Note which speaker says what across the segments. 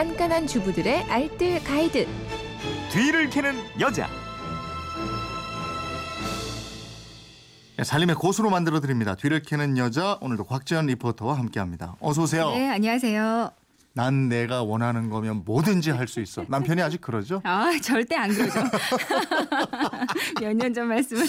Speaker 1: 깐깐한 주부들의 알뜰 가이드.
Speaker 2: 뒤를 캐는 여자.
Speaker 3: 네, 살림의 고수로 만들어 드립니다. 뒤를 캐는 여자 오늘도 곽지연 리포터와 함께합니다. 어서 오세요.
Speaker 4: 네, 안녕하세요.
Speaker 3: 난 내가 원하는 거면 뭐든지 할 수 있어. 남편이 아직 그러죠?
Speaker 4: 아, 절대 안 그러죠. 몇 년 전 말씀을.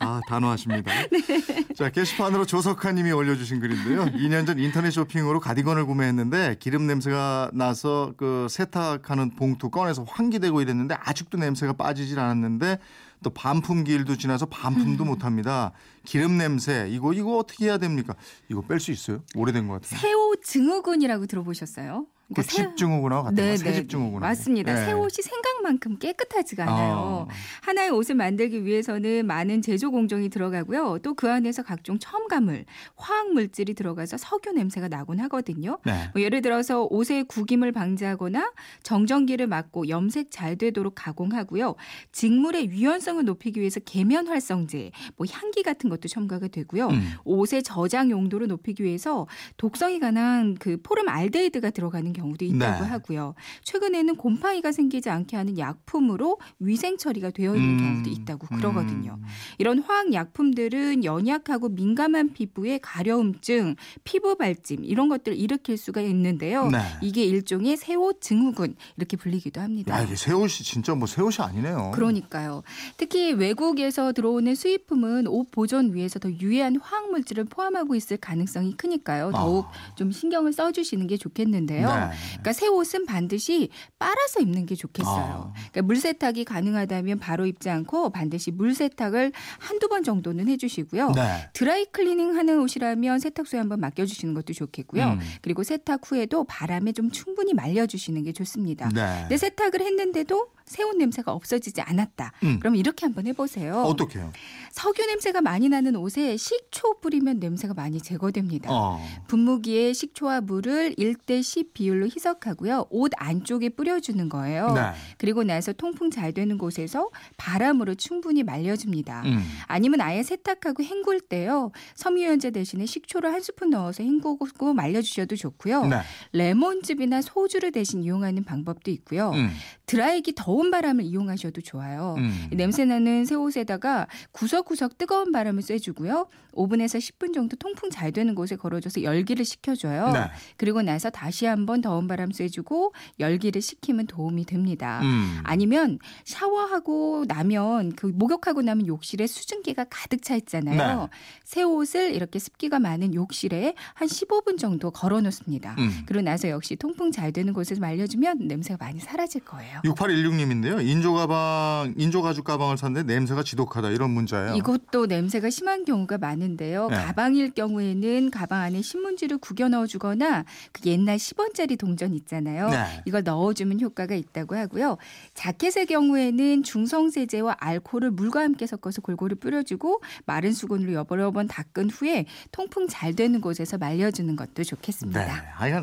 Speaker 3: 아 단호하십니다.
Speaker 4: 네.
Speaker 3: 자 게시판으로 조석하님이 올려주신 글인데요. 2년 전 인터넷 쇼핑으로 가디건을 구매했는데 기름 냄새가 나서 그 세탁하는 봉투 꺼내서 환기되고 이랬는데 아직도 냄새가 빠지질 않았는데 또 반품기일도 지나서 반품도 못 합니다. 기름 냄새 이거 이거 어떻게 해야 됩니까? 이거 뺄 수 있어요? 오래된 것 같은데.
Speaker 4: 새옷 증후군이라고 들어보셨어요?
Speaker 3: 그
Speaker 4: 새-
Speaker 3: 집증후군하고 같은 거,
Speaker 4: 네, 네,
Speaker 3: 증후군.
Speaker 4: 맞습니다. 새 옷이 생각만큼 깨끗하지가 않아요.
Speaker 3: 아.
Speaker 4: 하나의 옷을 만들기 위해서는 많은 제조 공정이 들어가고요. 또 그 안에서 각종 첨가물, 화학 물질이 들어가서 석유 냄새가 나곤 하거든요.
Speaker 3: 네.
Speaker 4: 뭐 예를 들어서 옷의 구김을 방지하거나 정전기를 막고 염색 잘 되도록 가공하고요. 직물의 유연성을 높이기 위해서 계면 활성제, 뭐 향기 같은 것도 첨가가 되고요.
Speaker 3: 음.
Speaker 4: 옷의 저장 용도를 높이기 위해서 독성이 강한 그 포름 알데히드가 들어가는 경우도 있다고
Speaker 3: 네.
Speaker 4: 하고요. 최근에는 곰팡이가 생기지 않게 하는 약품으로 위생 처리가 되어 있는 경우도 있다고 그러거든요.
Speaker 3: 음.
Speaker 4: 이런 화학 약품들은 연약하고 민감한 피부에 가려움증, 피부 발짐 이런 것들을 일으킬 수가 있는데요.
Speaker 3: 네.
Speaker 4: 이게 일종의 새옷 증후군 이렇게 불리기도 합니다.
Speaker 3: 야 이게 새 옷이 진짜 뭐 새 옷이 아니네요.
Speaker 4: 그러니까요. 특히 외국에서 들어오는 수입품은 옷 보존 위해서 더 유해한 화학 물질을 포함하고 있을 가능성이 크니까요. 더욱
Speaker 3: 아.
Speaker 4: 좀 신경을 써 주시는 게 좋겠는데요.
Speaker 3: 네.
Speaker 4: 그러니까 새 옷은 반드시 빨아서 입는 게 좋겠어요.
Speaker 3: 아.
Speaker 4: 그러니까 물 세탁이 가능하다면 바로 입지 않고 반드시 물 세탁을 한두 번 정도는 해주시고요.
Speaker 3: 네.
Speaker 4: 드라이 클리닝 하는 옷이라면 세탁소에 한번 맡겨주시는 것도 좋겠고요.
Speaker 3: 음.
Speaker 4: 그리고 세탁 후에도 바람에 좀 충분히 말려주시는 게 좋습니다.
Speaker 3: 네.
Speaker 4: 내 세탁을 했는데도 새옷 냄새가 없어지지 않았다.
Speaker 3: 음.
Speaker 4: 그럼 이렇게 한번 해보세요.
Speaker 3: 어떻게요?
Speaker 4: 석유 냄새가 많이 나는 옷에 식초 뿌리면 냄새가 많이 제거됩니다.
Speaker 3: 어.
Speaker 4: 분무기에 식초와 물을 1대 10 비율로 희석하고요. 옷 안쪽에 뿌려주는 거예요.
Speaker 3: 네.
Speaker 4: 그리고 나서 통풍 잘 되는 곳에서 바람으로 충분히 말려줍니다.
Speaker 3: 음.
Speaker 4: 아니면 아예 세탁하고 헹굴 때요. 섬유유연제 대신에 식초를 한 스푼 넣어서 헹구고 말려주셔도 좋고요.
Speaker 3: 네.
Speaker 4: 레몬즙이나 소주를 대신 이용하는 방법도 있고요.
Speaker 3: 음.
Speaker 4: 드라이기 더운 바람을 이용하셔도 좋아요.
Speaker 3: 음.
Speaker 4: 이 냄새나는 새 옷에다가 구석구석 뜨거운 바람을 쐬주고요. 5분에서 10분 정도 통풍 잘 되는 곳에 걸어줘서 열기를 식혀줘요.
Speaker 3: 네.
Speaker 4: 그리고 나서 다시 한번 더운 바람 쐬주고 열기를 식히면 도움이 됩니다.
Speaker 3: 음.
Speaker 4: 아니면 샤워하고 나면 그 목욕하고 나면 욕실에 수증기가 가득 차 있잖아요.
Speaker 3: 네.
Speaker 4: 새 옷을 이렇게 습기가 많은 욕실에 한 15분 정도 걸어 놓습니다.
Speaker 3: 음.
Speaker 4: 그리고 나서 역시 통풍 잘 되는 곳에서 말려주면 냄새가 많이 사라질 거예요.
Speaker 3: 6816님인데요. 인조 가방, 인조 가죽 가방을 샀는데 냄새가 지독하다 이런 문자예요.
Speaker 4: 이것도 냄새가 심한 경우가 많은데요.
Speaker 3: 네.
Speaker 4: 가방일 경우에는 가방 안에 신문지를 구겨 넣어주거나 그 옛날 10원짜리 동전 있잖아요.
Speaker 3: 네.
Speaker 4: 이걸 넣어주면 효과가 있다고 하고요. 자켓의 경우에는 중성세제와 알코올을 물과 함께 섞어서 골고루 뿌려주고 마른 수건으로 여러 번 닦은 후에 통풍 잘 되는 곳에서 말려주는 것도
Speaker 3: 네.
Speaker 4: 좋겠습니다.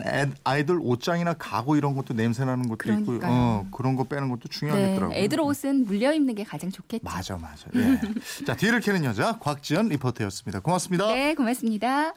Speaker 3: 애, 아이들 옷장이나 가구 이런 것도 냄새 나는 것도 있고
Speaker 4: 그러니까요.
Speaker 3: 어, 그런 거 빼는 것도
Speaker 4: 네,
Speaker 3: 중요하겠더라고요.
Speaker 4: 애들 옷은 물려 입는 게 가장 좋겠죠.
Speaker 3: 맞아 맞아. 예. 자 뒤를 캐는 여자 곽지연 리포터였습니다. 고맙습니다.
Speaker 4: 네, 고맙습니다.